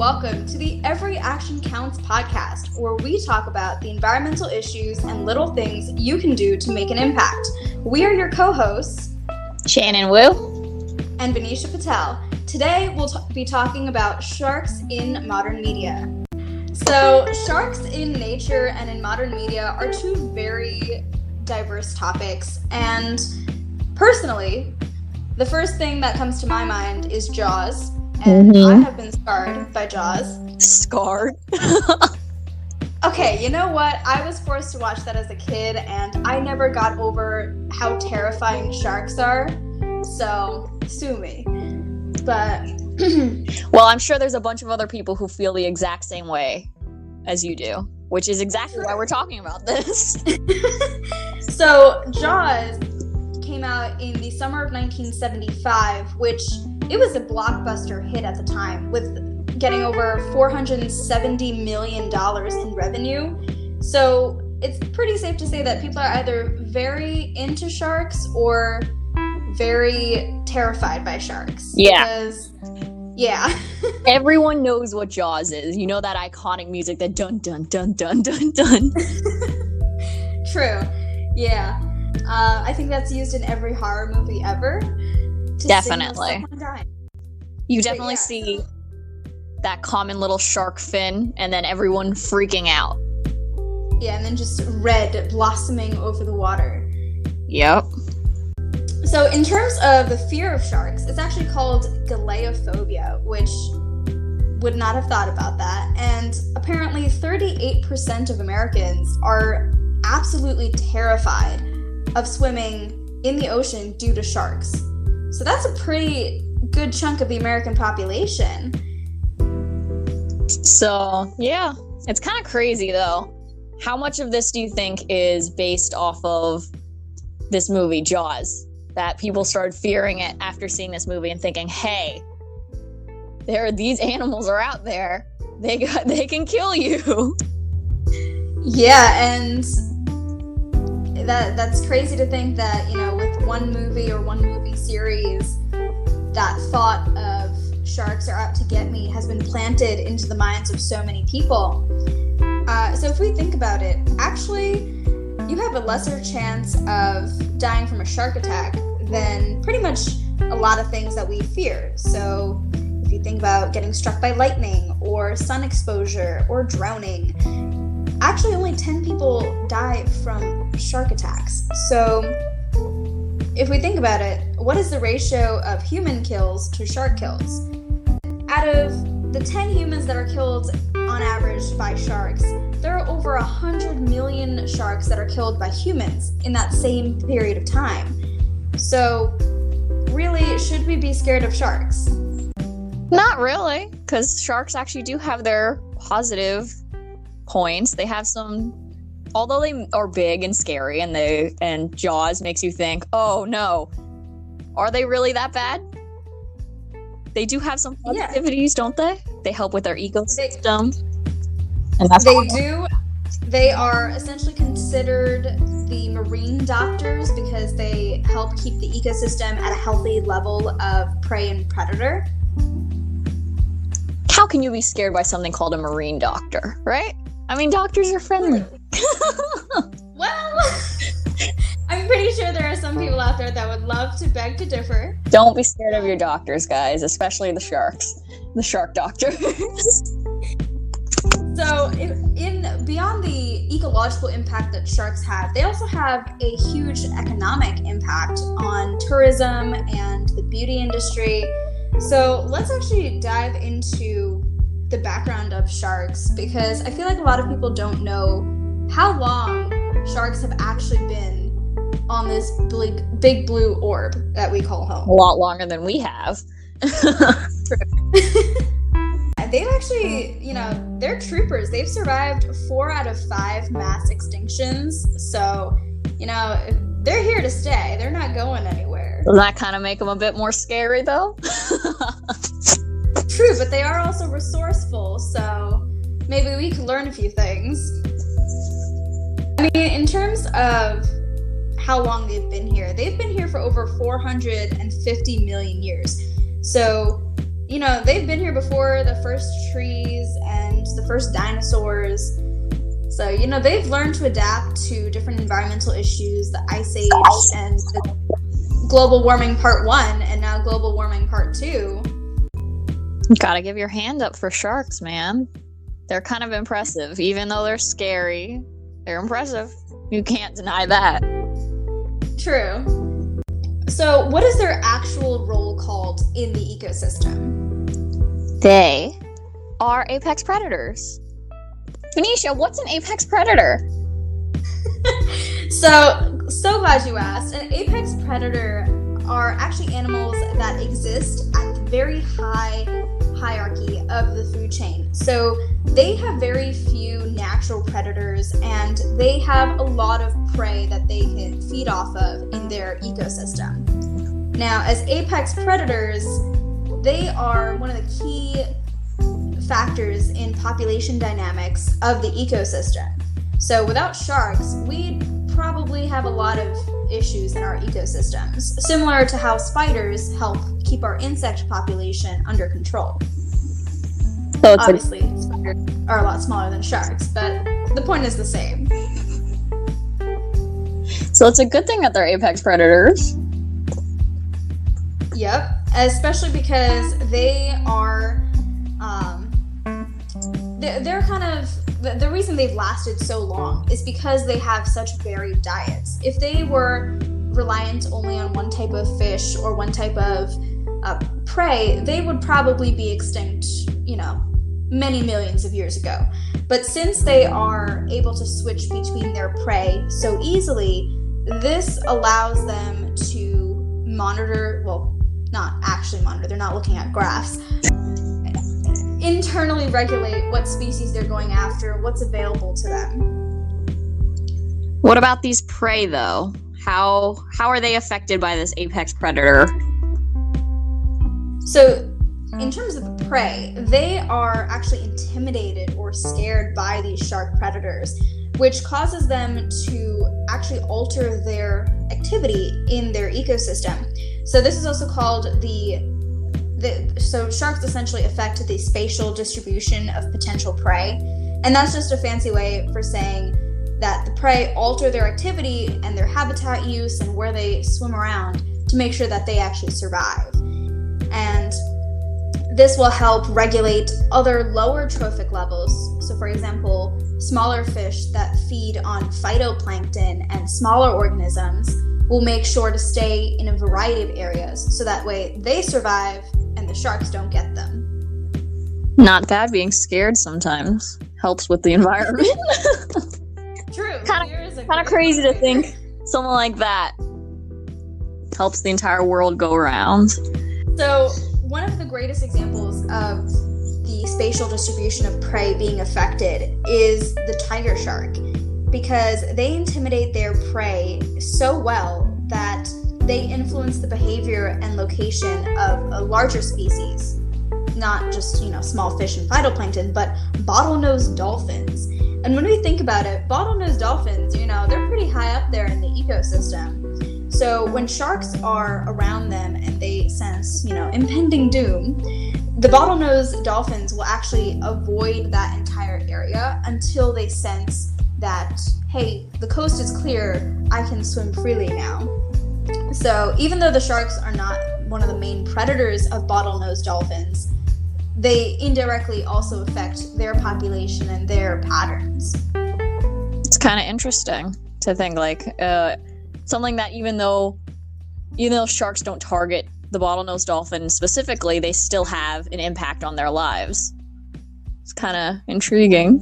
welcome to the Every Action Counts podcast, where we talk about the environmental issues and little things you can do to make an impact. We are your co hosts, Shannon Wu and Venetia Patel. Today, we'll t- be talking about sharks in modern media. So, sharks in nature and in modern media are two very diverse topics, and personally, the first thing that comes to my mind is Jaws and Mhm. I have been scarred by Jaws. scarred. Okay, you know what? I was forced to watch that as a kid, and I never got over how terrifying sharks are. So, sue me. But, Well, I'm sure there's a bunch of other people who feel the exact same way as you do, which is exactly why we're talking about this. so Jaws came out in the summer of 1975, which it was a blockbuster hit at the time, with getting over 470 million dollars in revenue. So it's pretty safe to say that people are either very into sharks or very terrified by sharks. Yeah. Because, yeah. Everyone knows what Jaws is. You know that iconic music, that dun dun dun dun dun dun. True. Yeah. Uh, I think that's used in every horror movie ever. Definitely. You definitely yeah. see that common little shark fin, and then everyone freaking out. Yeah, and then just red blossoming over the water. Yep. So, in terms of the fear of sharks, it's actually called galeophobia, which would not have thought about that. And apparently, 38% of Americans are absolutely terrified of swimming in the ocean due to sharks. So, that's a pretty good chunk of the American population. So, yeah, it's kind of crazy though. How much of this do you think is based off of this movie, Jaws? That people started fearing it after seeing this movie and thinking, hey, there are these animals are out there. They got they can kill you. Yeah, and that that's crazy to think that, you know, with one movie or one movie series, that thought of sharks are out to get me has been planted into the minds of so many people. Uh, so if we think about it, actually, you have a lesser chance of dying from a shark attack than pretty much a lot of things that we fear. So if you think about getting struck by lightning or sun exposure or drowning, actually only 10 people die from shark attacks. So if we think about it, what is the ratio of human kills to shark kills? Out of the 10 humans that are killed on average by sharks, there are over 100 million sharks that are killed by humans in that same period of time. So, really, should we be scared of sharks? Not really, because sharks actually do have their positive points. They have some although they are big and scary and they and Jaws makes you think, oh no, are they really that bad? They do have some Yeah. positivities, don't they? They help with our ecosystem. and that's They do. They are essentially considered the marine doctors because they help keep the ecosystem at a healthy level of prey and predator. how can you be scared by something called a marine doctor, right? I mean, doctors are friendly. Hmm. Well, I'm pretty sure there are some people out there that would love to beg to differ. Don't be scared of your doctors, guys, especially the sharks, the shark doctors. So, in, in beyond the ecological impact that sharks have, they also have a huge economic impact on tourism and the beauty industry. So, let's actually dive into the background of sharks because I feel like a lot of people don't know how long sharks have actually been on this big, big blue orb that we call home. a lot longer than we have. They've actually, you know, they're troopers. They've survived four out of five mass extinctions. So, you know, they're here to stay. They're not going anywhere. Doesn't that kind of make them a bit more scary, though? True, but they are also resourceful. So maybe we could learn a few things. I mean, in terms of how long they've been here, they've been here for over 450 million years. So, you know, they've been here before the first trees and the first dinosaurs. So, you know, they've learned to adapt to different environmental issues, the ice age and the global warming part one, and now global warming part two. Gotta give your hand up for sharks, man. They're kind of impressive, even though they're scary. They're impressive. You can't deny that. True. So, what is their actual role called in the ecosystem? They are apex predators. Venetia, what's an apex predator? so, so glad you asked. An apex predator are actually animals that exist at the very high hierarchy of the food chain. So they have very few natural predators and they have a lot of prey that they can feed off of in their ecosystem. Now, as apex predators, they are one of the key factors in population dynamics of the ecosystem. So without sharks, we'd probably have a lot of issues in our ecosystems, similar to how spiders help keep our insect population under control. So Obviously, a- spiders are a lot smaller than sharks, but the point is the same. So it's a good thing that they're apex predators. Yep, especially because they are, um, they're, they're kind of the, the reason they've lasted so long is because they have such varied diets. If they were reliant only on one type of fish or one type of uh, prey, they would probably be extinct, you know, many millions of years ago. But since they are able to switch between their prey so easily, this allows them to monitor, well, not actually monitor, they're not looking at graphs, internally regulate what species they're going after, what's available to them. What about these prey though? How how are they affected by this apex predator? So in terms of the prey, they are actually intimidated or scared by these shark predators, which causes them to actually alter their activity in their ecosystem. So this is also called the the, so sharks essentially affect the spatial distribution of potential prey, and that's just a fancy way for saying that the prey alter their activity and their habitat use and where they swim around to make sure that they actually survive. And this will help regulate other lower trophic levels. So, for example, smaller fish that feed on phytoplankton and smaller organisms will make sure to stay in a variety of areas so that way they survive and the sharks don't get them. Not bad being scared sometimes. Helps with the environment. True. Kind of kind of crazy to think someone like that helps the entire world go around. So, one of the greatest examples of the spatial distribution of prey being affected is the tiger shark because they intimidate their prey so well that they influence the behavior and location of a larger species, not just, you know, small fish and phytoplankton, but bottlenose dolphins. And when we think about it, bottlenose dolphins, you know, they're pretty high up there in the ecosystem. So when sharks are around them and they sense, you know, impending doom, the bottlenose dolphins will actually avoid that entire area until they sense that, hey, the coast is clear, I can swim freely now. So even though the sharks are not one of the main predators of bottlenose dolphins, they indirectly also affect their population and their patterns. It's kind of interesting to think like uh, something that even though even though sharks don't target the bottlenose dolphin specifically, they still have an impact on their lives. It's kind of intriguing.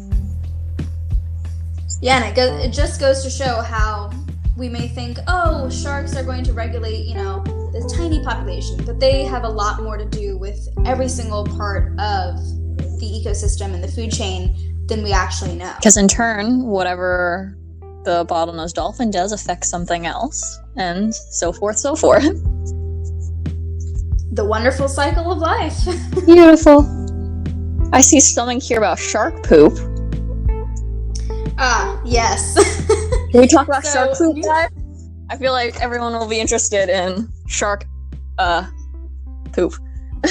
Yeah, and it, go- it just goes to show how we may think, oh, sharks are going to regulate, you know, this tiny population, but they have a lot more to do with every single part of the ecosystem and the food chain than we actually know. Because in turn, whatever the bottlenose dolphin does affect something else, and so forth, so forth. The wonderful cycle of life. Beautiful. I see something here about shark poop. Ah, yes. Can we talk about so, shark poop. I feel like everyone will be interested in shark uh poop. to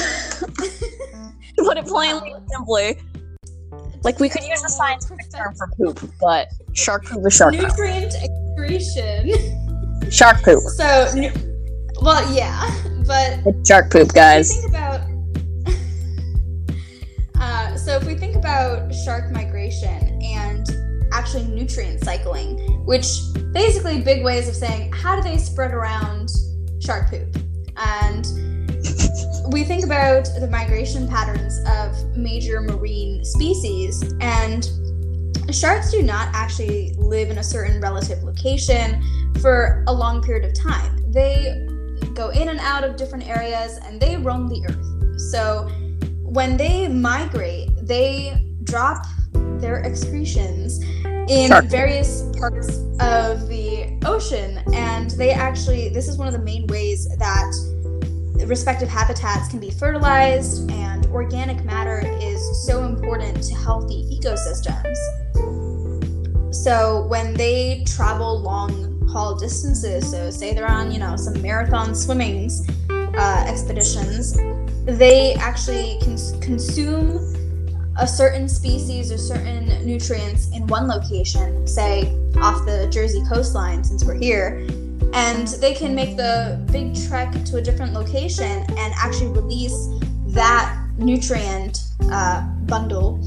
put it plainly and simply. Like we could use the scientific term for poop, but shark poop is shark poop. nutrient excretion. Shark poop. So, well, yeah, but It's shark poop, guys. think about uh, so if we think about shark migration and actually nutrient cycling which basically big ways of saying how do they spread around shark poop and we think about the migration patterns of major marine species and sharks do not actually live in a certain relative location for a long period of time they go in and out of different areas and they roam the earth. So when they migrate, they drop their excretions in Shark. various parts of the ocean and they actually this is one of the main ways that respective habitats can be fertilized and organic matter is so important to healthy ecosystems. So when they travel long haul distances, so say they're on, you know, some marathon swimmings uh, expeditions, they actually cons- consume a certain species or certain nutrients in one location, say off the Jersey coastline, since we're here, and they can make the big trek to a different location and actually release that nutrient uh, bundle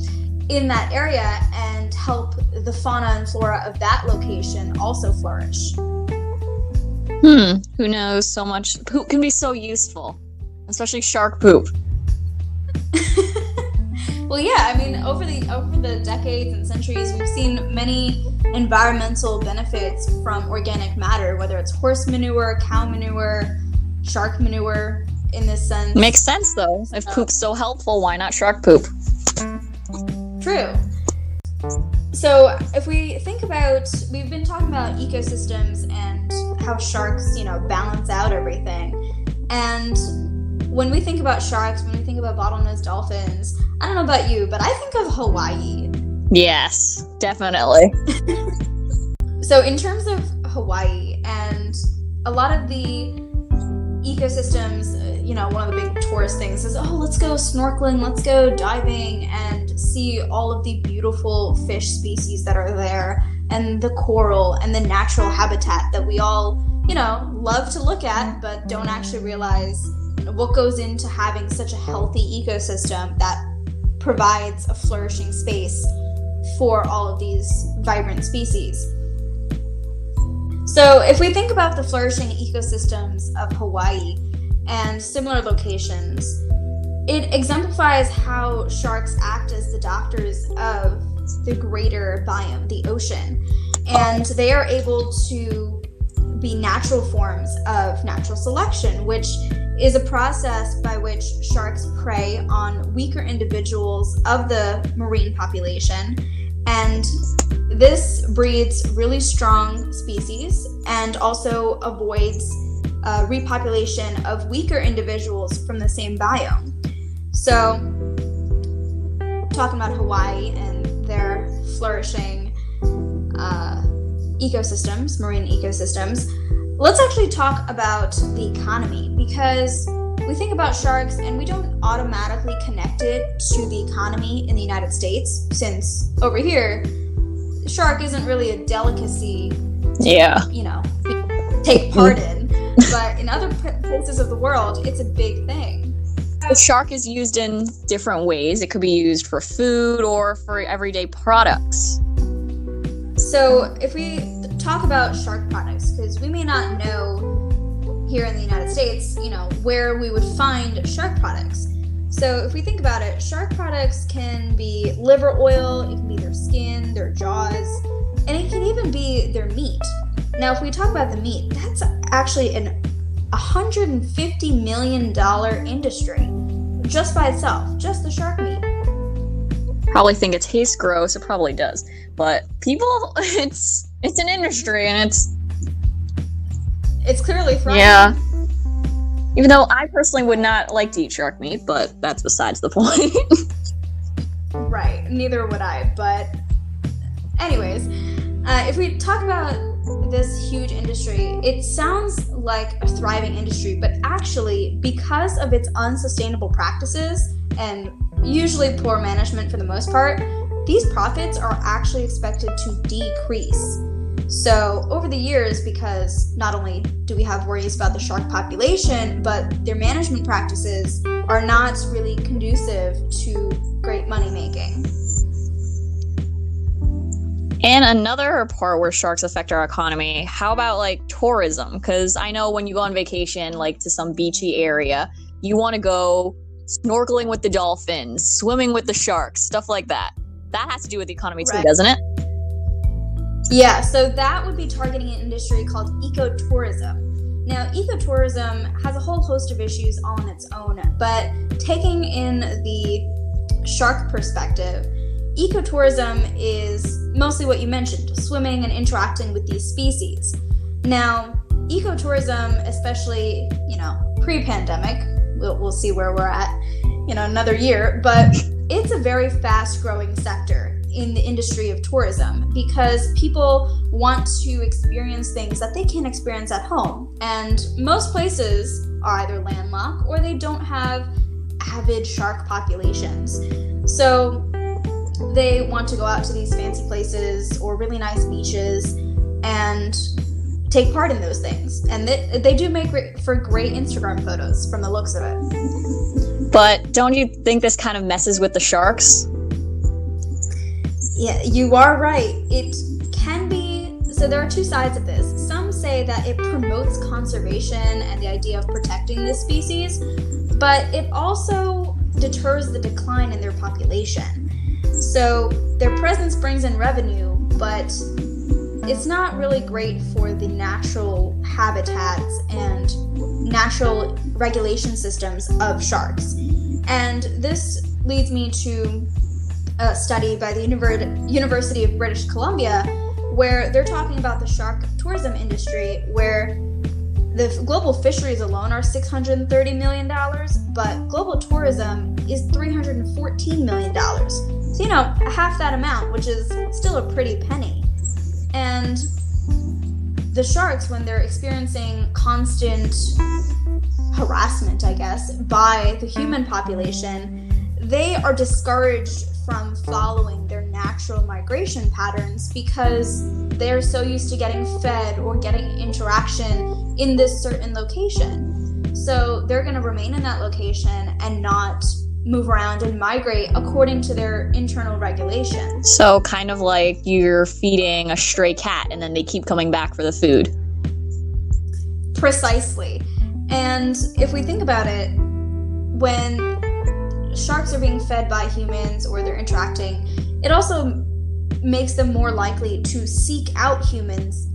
in that area and help the fauna and flora of that location also flourish. Hmm. Who knows so much? Poop can be so useful, especially shark poop. Well, yeah, I mean, over the over the decades and centuries, we've seen many environmental benefits from organic matter, whether it's horse manure, cow manure, shark manure. In this sense, Makes sense though. If poop's so helpful, why not shark poop? True. So, if we think about, we've been talking about ecosystems and how sharks, you know, balance out everything. And when we think about sharks, when we think about bottlenose dolphins, know about you, but I think of Hawaii. Yes, definitely. So, in terms of Hawaii and a lot of the ecosystems, uh, you know, one of the big tourist things is, oh, let's go snorkeling, let's go diving and see all of the beautiful fish species that are there and the coral and the natural habitat that we all, you know, love to look at, but don't actually realize what goes into having such a healthy ecosystem that provides a flourishing space for all of these vibrant species. So, if we think about the flourishing ecosystems of Hawaii and similar locations, it exemplifies how sharks act as the doctors of the greater biome, the ocean. And they are able to be natural forms of natural selection, which is a process by which sharks prey on weaker individuals of the marine population. And this breeds really strong species and also avoids uh, repopulation of weaker individuals from the same biome. So, talking about Hawaii and their flourishing uh, ecosystems, marine ecosystems, let's actually talk about the economy because we think about sharks and we don't automatically connect it to the economy in the United States since over here, shark isn't really a delicacy Yeah. you know, take part in. But in other places of the world, it's a big thing. The shark is used in different ways. It could be used for food or for everyday products. So if we talk about shark products, because we may not know here in the United States, you know, where we would find shark products. So if we think about it, shark products can be liver oil, it can be their skin, their jaws, and it can even be their meat. Now, if we talk about the meat, that's actually an $150 million industry just by itself, just the shark meat. Probably think it tastes gross. It probably does, but people, it's it's an industry, and it's It's clearly thriving. yeah. Even though I personally would not like to eat shark meat, but that's besides the point. Right, neither would I. But, anyways, uh, if we talk about this huge industry, it sounds like a thriving industry, but actually, because of its unsustainable practices and usually poor management for the most part, these profits are actually expected to decrease. So, over the years, because not only do we have worries about the shark population, but their management practices are not really conducive to great money making. And another part where sharks affect our economy, how about like tourism? Because I know when you go on vacation, like to some beachy area, you want to go snorkeling with the dolphins, swimming with the sharks, stuff like that. That has to do with the economy too, doesn't it? Yeah, so that would be targeting an industry called ecotourism. Now, ecotourism has a whole host of issues all on its own, but taking in the shark perspective, ecotourism is mostly what you mentioned swimming and interacting with these species. Now, ecotourism, especially, you know, pre pandemic, we'll, we'll see where we're at, you know, another year, but it's a very fast growing sector in the industry of tourism because people want to experience things that they can't experience at home. And most places are either landlocked or they don't have avid shark populations. So they want to go out to these fancy places or really nice beaches and take part in those things. And they, they do make for great Instagram photos from the looks of it. But don't you think this kind of messes with the sharks? Yeah, you are right. It can be. So there are two sides of this. Some say that it promotes conservation and the idea of protecting this species, but it also deters the decline in their population. So their presence brings in revenue, but it's not really great for the natural habitats and natural regulation systems of sharks. And this leads me to a study by the Univer- University of British Columbia where they're talking about the shark tourism industry where the global fisheries alone are $630 million, but global tourism is $314 million. So, you know, half that amount, which is still a pretty penny. And the sharks, when they're experiencing constant harassment, I guess, by the human population, they are discouraged from following their natural migration patterns because they're so used to getting fed or getting interaction in this certain location. So they're going to remain in that location and not move around and migrate according to their internal regulations. So, kind of like you're feeding a stray cat and then they keep coming back for the food. Precisely. And if we think about it, when sharks are being fed by humans or they're interacting, it also makes them more likely to seek out humans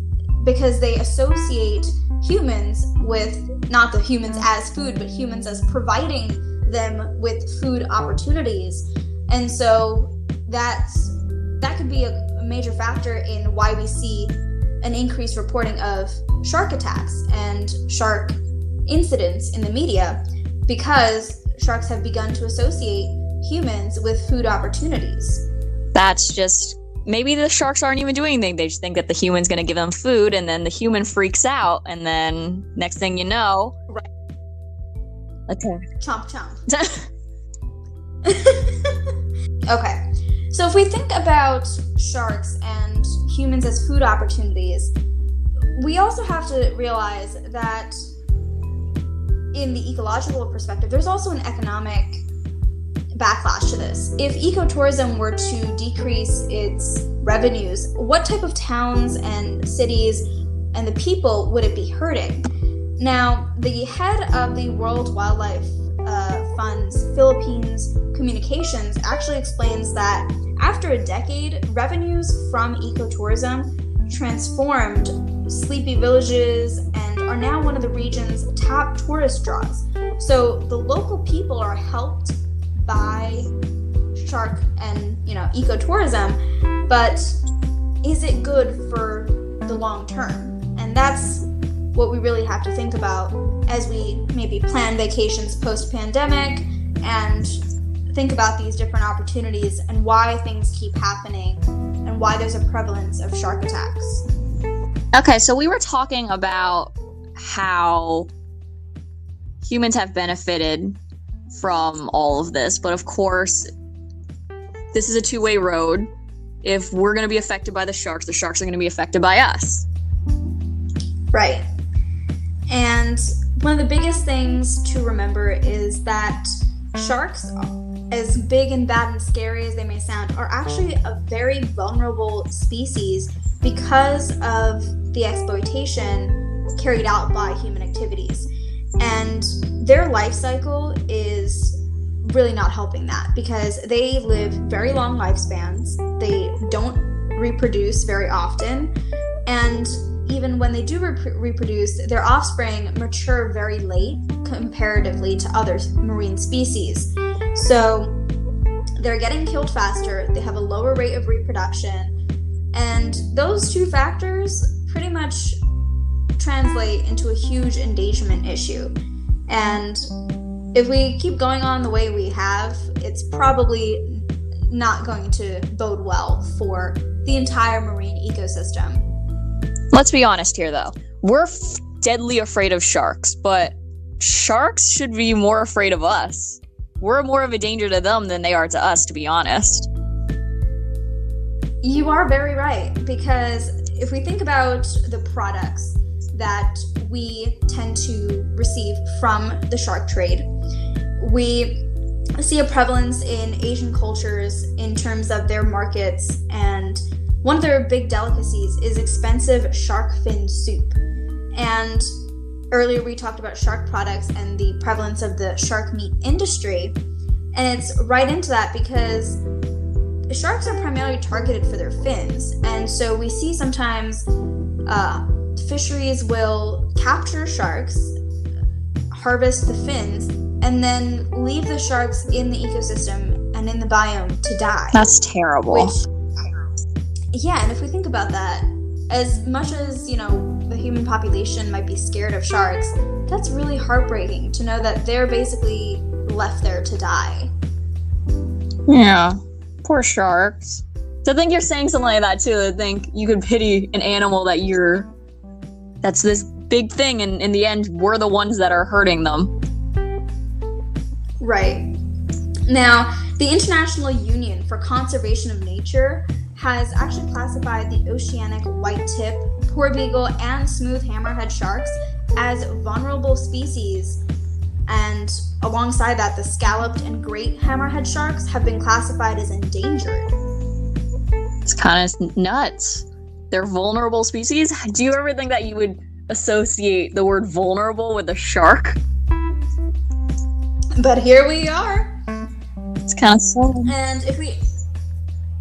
because they associate humans with not the humans as food, but humans as providing them with food opportunities. And so that's that could be a, a major factor in why we see an increased reporting of shark attacks and shark incidents in the media because sharks have begun to associate humans with food opportunities. That's just maybe the sharks aren't even doing anything. They just think that the human's going to give them food, and then the human freaks out, and then next thing you know, right. Okay. Chomp chomp. okay. So if we think about sharks and humans as food opportunities, we also have to realize that in the ecological perspective, there's also an economic backlash to this. If ecotourism were to decrease its revenues, what type of towns and cities and the people would it be hurting? Now, the head of the World Wildlife uh, Fund's Philippines Communications actually explains that after a decade, revenues from ecotourism transformed sleepy villages and are now one of the region's top tourist draws. So the local people are helped by shark and you know ecotourism, but is it good for the long term? And that's what we really have to think about as we maybe plan vacations post pandemic and think about these different opportunities and why things keep happening and why there's a prevalence of shark attacks. Okay, so we were talking about how humans have benefited from all of this, but of course, this is a two way road. If we're going to be affected by the sharks, the sharks are going to be affected by us. Right. And one of the biggest things to remember is that sharks, as big and bad and scary as they may sound, are actually a very vulnerable species because of the exploitation carried out by human activities. And their life cycle is really not helping that because they live very long lifespans, they don't reproduce very often, and even when they do rep- reproduce, their offspring mature very late comparatively to other marine species. So they're getting killed faster, they have a lower rate of reproduction, and those two factors pretty much translate into a huge endangerment issue. And if we keep going on the way we have, it's probably not going to bode well for the entire marine ecosystem. Let's be honest here, though. We're f- deadly afraid of sharks, but sharks should be more afraid of us. We're more of a danger to them than they are to us, to be honest. You are very right, because if we think about the products that we tend to receive from the shark trade, we see a prevalence in Asian cultures in terms of their markets and one of their big delicacies is expensive shark fin soup. And earlier we talked about shark products and the prevalence of the shark meat industry. And it's right into that because sharks are primarily targeted for their fins. And so we see sometimes uh, fisheries will capture sharks, harvest the fins, and then leave the sharks in the ecosystem and in the biome to die. That's terrible. Which yeah, and if we think about that, as much as, you know, the human population might be scared of sharks, that's really heartbreaking to know that they're basically left there to die. Yeah. Poor sharks. To think you're saying something like that too, to think you could pity an animal that you're that's this big thing and in the end we're the ones that are hurting them. Right. Now, the International Union for Conservation of Nature has actually classified the oceanic white tip, porbeagle, and smooth hammerhead sharks as vulnerable species. And alongside that, the scalloped and great hammerhead sharks have been classified as endangered. It's kind of nuts. They're vulnerable species. Do you ever think that you would associate the word vulnerable with a shark? But here we are. It's kind of sad. And if we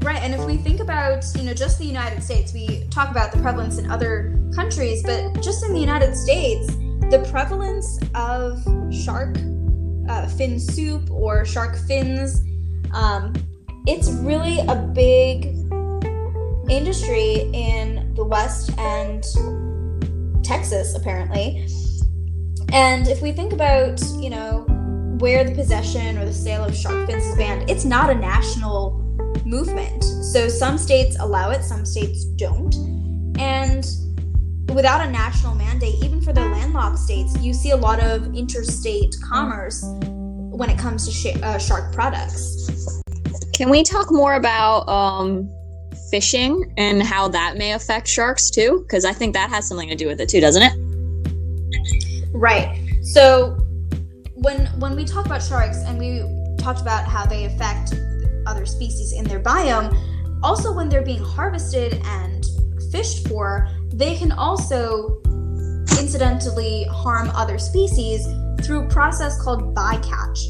Right, and if we think about, you know, just the United States, we talk about the prevalence in other countries, but just in the United States, the prevalence of shark uh, fin soup or shark fins, um, it's really a big industry in the West and Texas, apparently. And if we think about, you know, where the possession or the sale of shark fins is banned, it's not a national movement. So some states allow it, some states don't. And without a national mandate, even for the landlocked states, you see a lot of interstate commerce when it comes to sh- uh, shark products. Can we talk more about um, fishing and how that may affect sharks too? Because I think that has something to do with it too, doesn't it? Right. So when when we talk about sharks and we talked about how they affect other species in their biome, also when they're being harvested and fished for, they can also incidentally harm other species through a process called bycatch.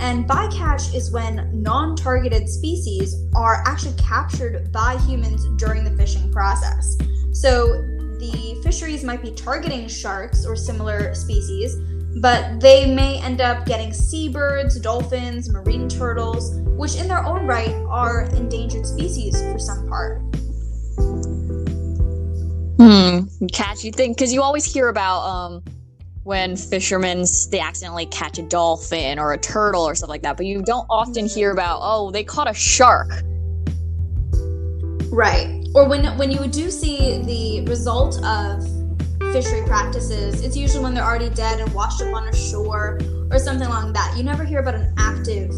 And bycatch is when non targeted species are actually captured by humans during the fishing process. So the fisheries might be targeting sharks or similar species, but they may end up getting seabirds, dolphins, marine turtles, which in their own right are endangered species for some part. Hmm, catchy thing, because you always hear about um when fishermen they accidentally catch a dolphin or a turtle or stuff like that, but you don't often hear about oh they caught a shark. Right. or when when you do see the result of fishery practices, it's usually when they're already dead and washed up on a shore or something along that. You never hear about an active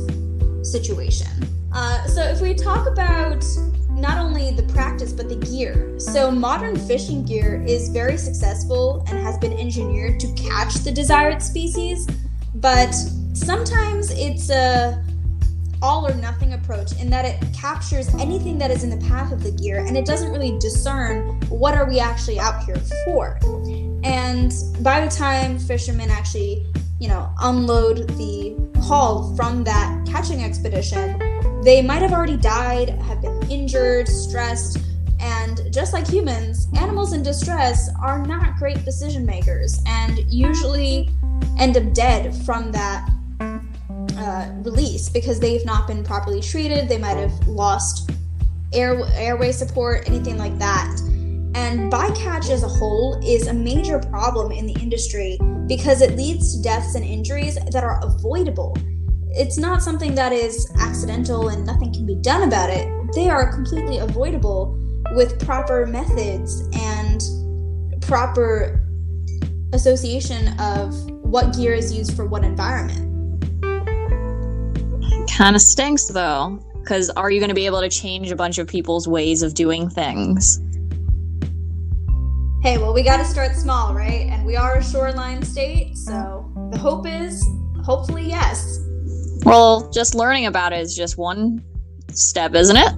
situation. Uh, so if we talk about not only the practice but the gear. So modern fishing gear is very successful and has been engineered to catch the desired species, but sometimes it's a all or nothing approach in that it captures anything that is in the path of the gear and it doesn't really discern what are we actually out here for. And by the time fishermen actually, you know, unload the haul from that catching expedition, they might have already died, have been injured, stressed, and just like humans, animals in distress are not great decision makers and usually end up dead from that release because they've not been properly treated. They might have lost air, airway support, anything like that. And bycatch as a whole is a major problem in the industry because it leads to deaths and injuries that are avoidable. It's not something that is accidental and nothing can be done about it. They are completely avoidable with proper methods and proper association of what gear is used for what environment. Kind of stinks though, because are you going to be able to change a bunch of people's ways of doing things? Hey, well, we got to start small, right? And we are a shoreline state, so the hope is hopefully yes. Well, just learning about it is just one step, isn't it?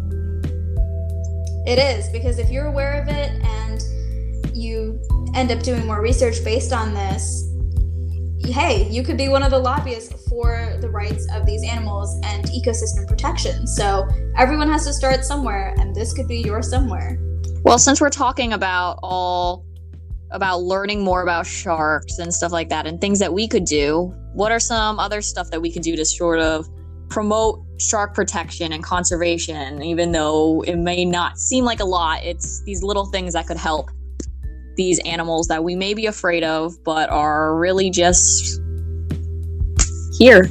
It is, because if you're aware of it and you end up doing more research based on this, hey, you could be one of the lobbyists for the rights of these animals and ecosystem protection. So everyone has to start somewhere, and this could be your somewhere. Well, since we're talking about all about learning more about sharks and stuff like that and things that we could do, what are some other stuff that we could do to sort of promote shark protection and conservation even though it may not seem like a lot it's these little things that could help these animals that we may be afraid of, but are really just here.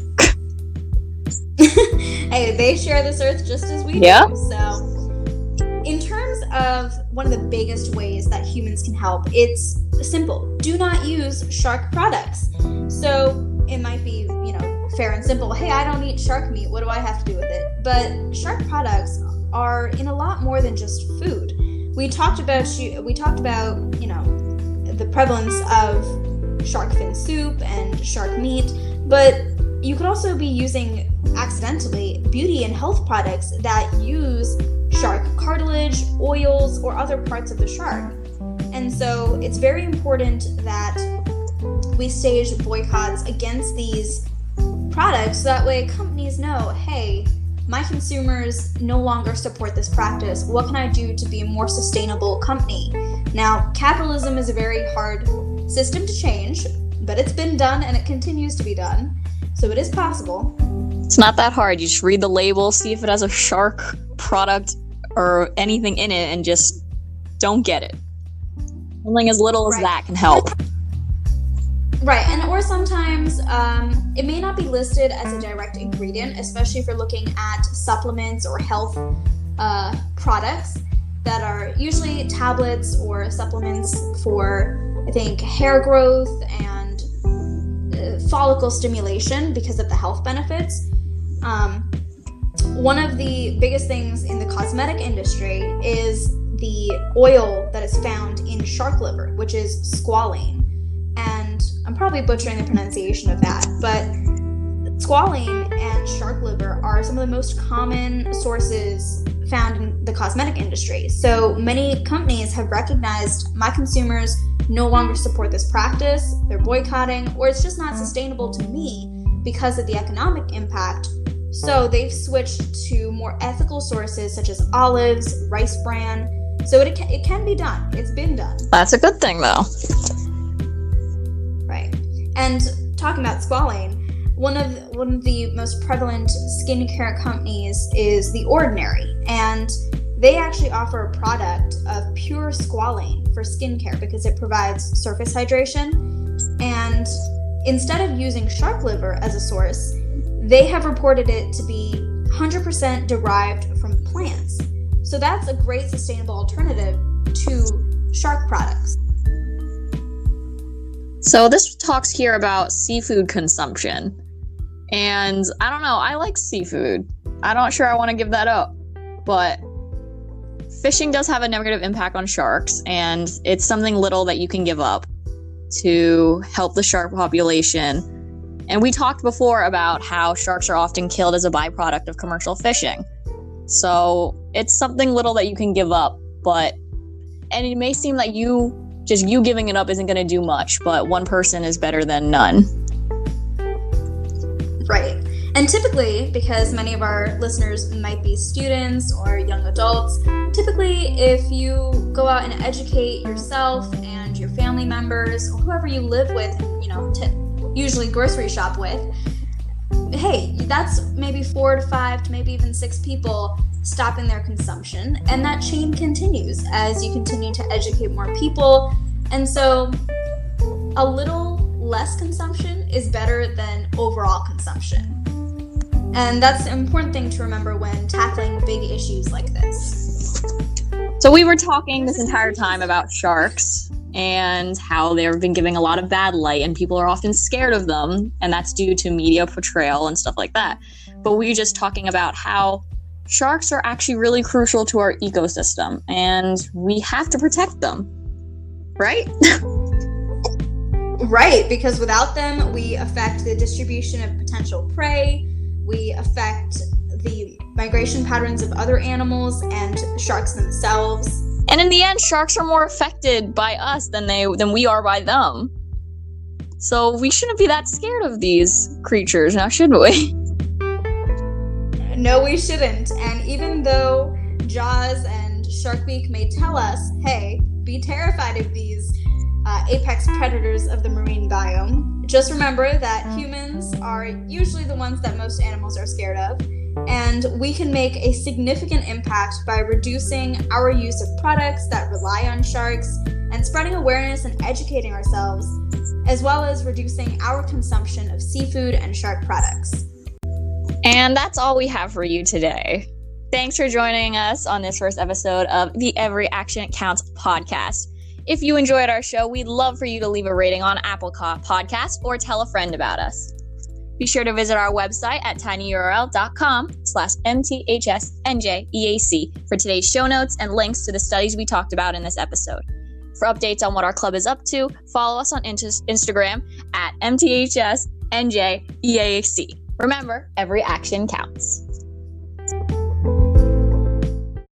hey, they share this earth just as we yeah. do. So, in terms of one of the biggest ways that humans can help, it's simple. Do not use shark products. So, it might be, you know, fair and simple. Hey, I don't eat shark meat. What do I have to do with it? But shark products are in a lot more than just food we talked about we talked about you know the prevalence of shark fin soup and shark meat, but you could also be using accidentally beauty and health products that use shark cartilage, oils, or other parts of the shark. And so it's very important that we stage boycotts against these products so that way companies know hey, my consumers no longer support this practice. What can I do to be a more sustainable company? Now, capitalism is a very hard system to change, but it's been done and it continues to be done. So it is possible. It's not that hard. You just read the label, see if it has a shark product or anything in it, and just don't get it. Something as little as that can help. Right, and or sometimes um, it may not be listed as a direct ingredient, especially if you're looking at supplements or health uh, products that are usually tablets or supplements for, I think, hair growth and uh, follicle stimulation because of the health benefits. Um, one of the biggest things in the cosmetic industry is the oil that is found in shark liver, which is squalane. I'm probably butchering the pronunciation of that, but squalane and shark liver are some of the most common sources found in the cosmetic industry. So many companies have recognized my consumers no longer support this practice, they're boycotting, or it's just not sustainable to me because of the economic impact. So they've switched to more ethical sources such as olives, rice bran. So it, it can be done. It's been done. That's a good thing, though. And talking about squalane, one of one of the most prevalent skincare companies is The Ordinary, and they actually offer a product of pure squalane for skincare because it provides surface hydration. And instead of using shark liver as a source, they have reported it to be 100% derived from plants. So that's a great sustainable alternative to shark products. So this talks here about seafood consumption. And I don't know, I like seafood. I'm not sure I want to give that up. But fishing does have a negative impact on sharks, and it's something little that you can give up to help the shark population. And we talked before about how sharks are often killed as a byproduct of commercial fishing. So it's something little that you can give up, but and it may seem like you just you giving it up isn't going to do much, but one person is better than none. Right. And typically, because many of our listeners might be students or young adults, typically, if you go out and educate yourself and your family members or whoever you live with, you know, usually grocery shop with, hey, that's maybe four to five to maybe even six people stopping their consumption. And that chain continues as you continue to educate more people. And so a little less consumption is better than overall consumption. And that's an important thing to remember when tackling big issues like this. So, we were talking this entire time about sharks and how they've been giving a lot of bad light, and people are often scared of them, and that's due to media portrayal and stuff like that. But we are just talking about how sharks are actually really crucial to our ecosystem, and we have to protect them, right? right, because without them, we affect the distribution of potential prey, we affect the migration patterns of other animals and sharks themselves and in the end, sharks are more affected by us than they than we are by them. So we shouldn't be that scared of these creatures, now should we? No, we shouldn't. And even though Jaws and Shark Week may tell us, hey, be terrified of these uh, apex predators of the marine biome, just remember that humans are usually the ones that most animals are scared of and we can make a significant impact by reducing our use of products that rely on sharks and spreading awareness and educating ourselves, as well as reducing our consumption of seafood and shark products. And that's all we have for you today. Thanks for joining us on this first episode of the Every Action Counts podcast. If you enjoyed our show, we'd love for you to leave a rating on Apple Podcast or tell a friend about us. Be sure to visit our website at tinyurl.com slash mthsnjeac for today's show notes and links to the studies we talked about in this episode. For updates on what our club is up to, follow us on Instagram at mthsnjeac. Remember, every action counts.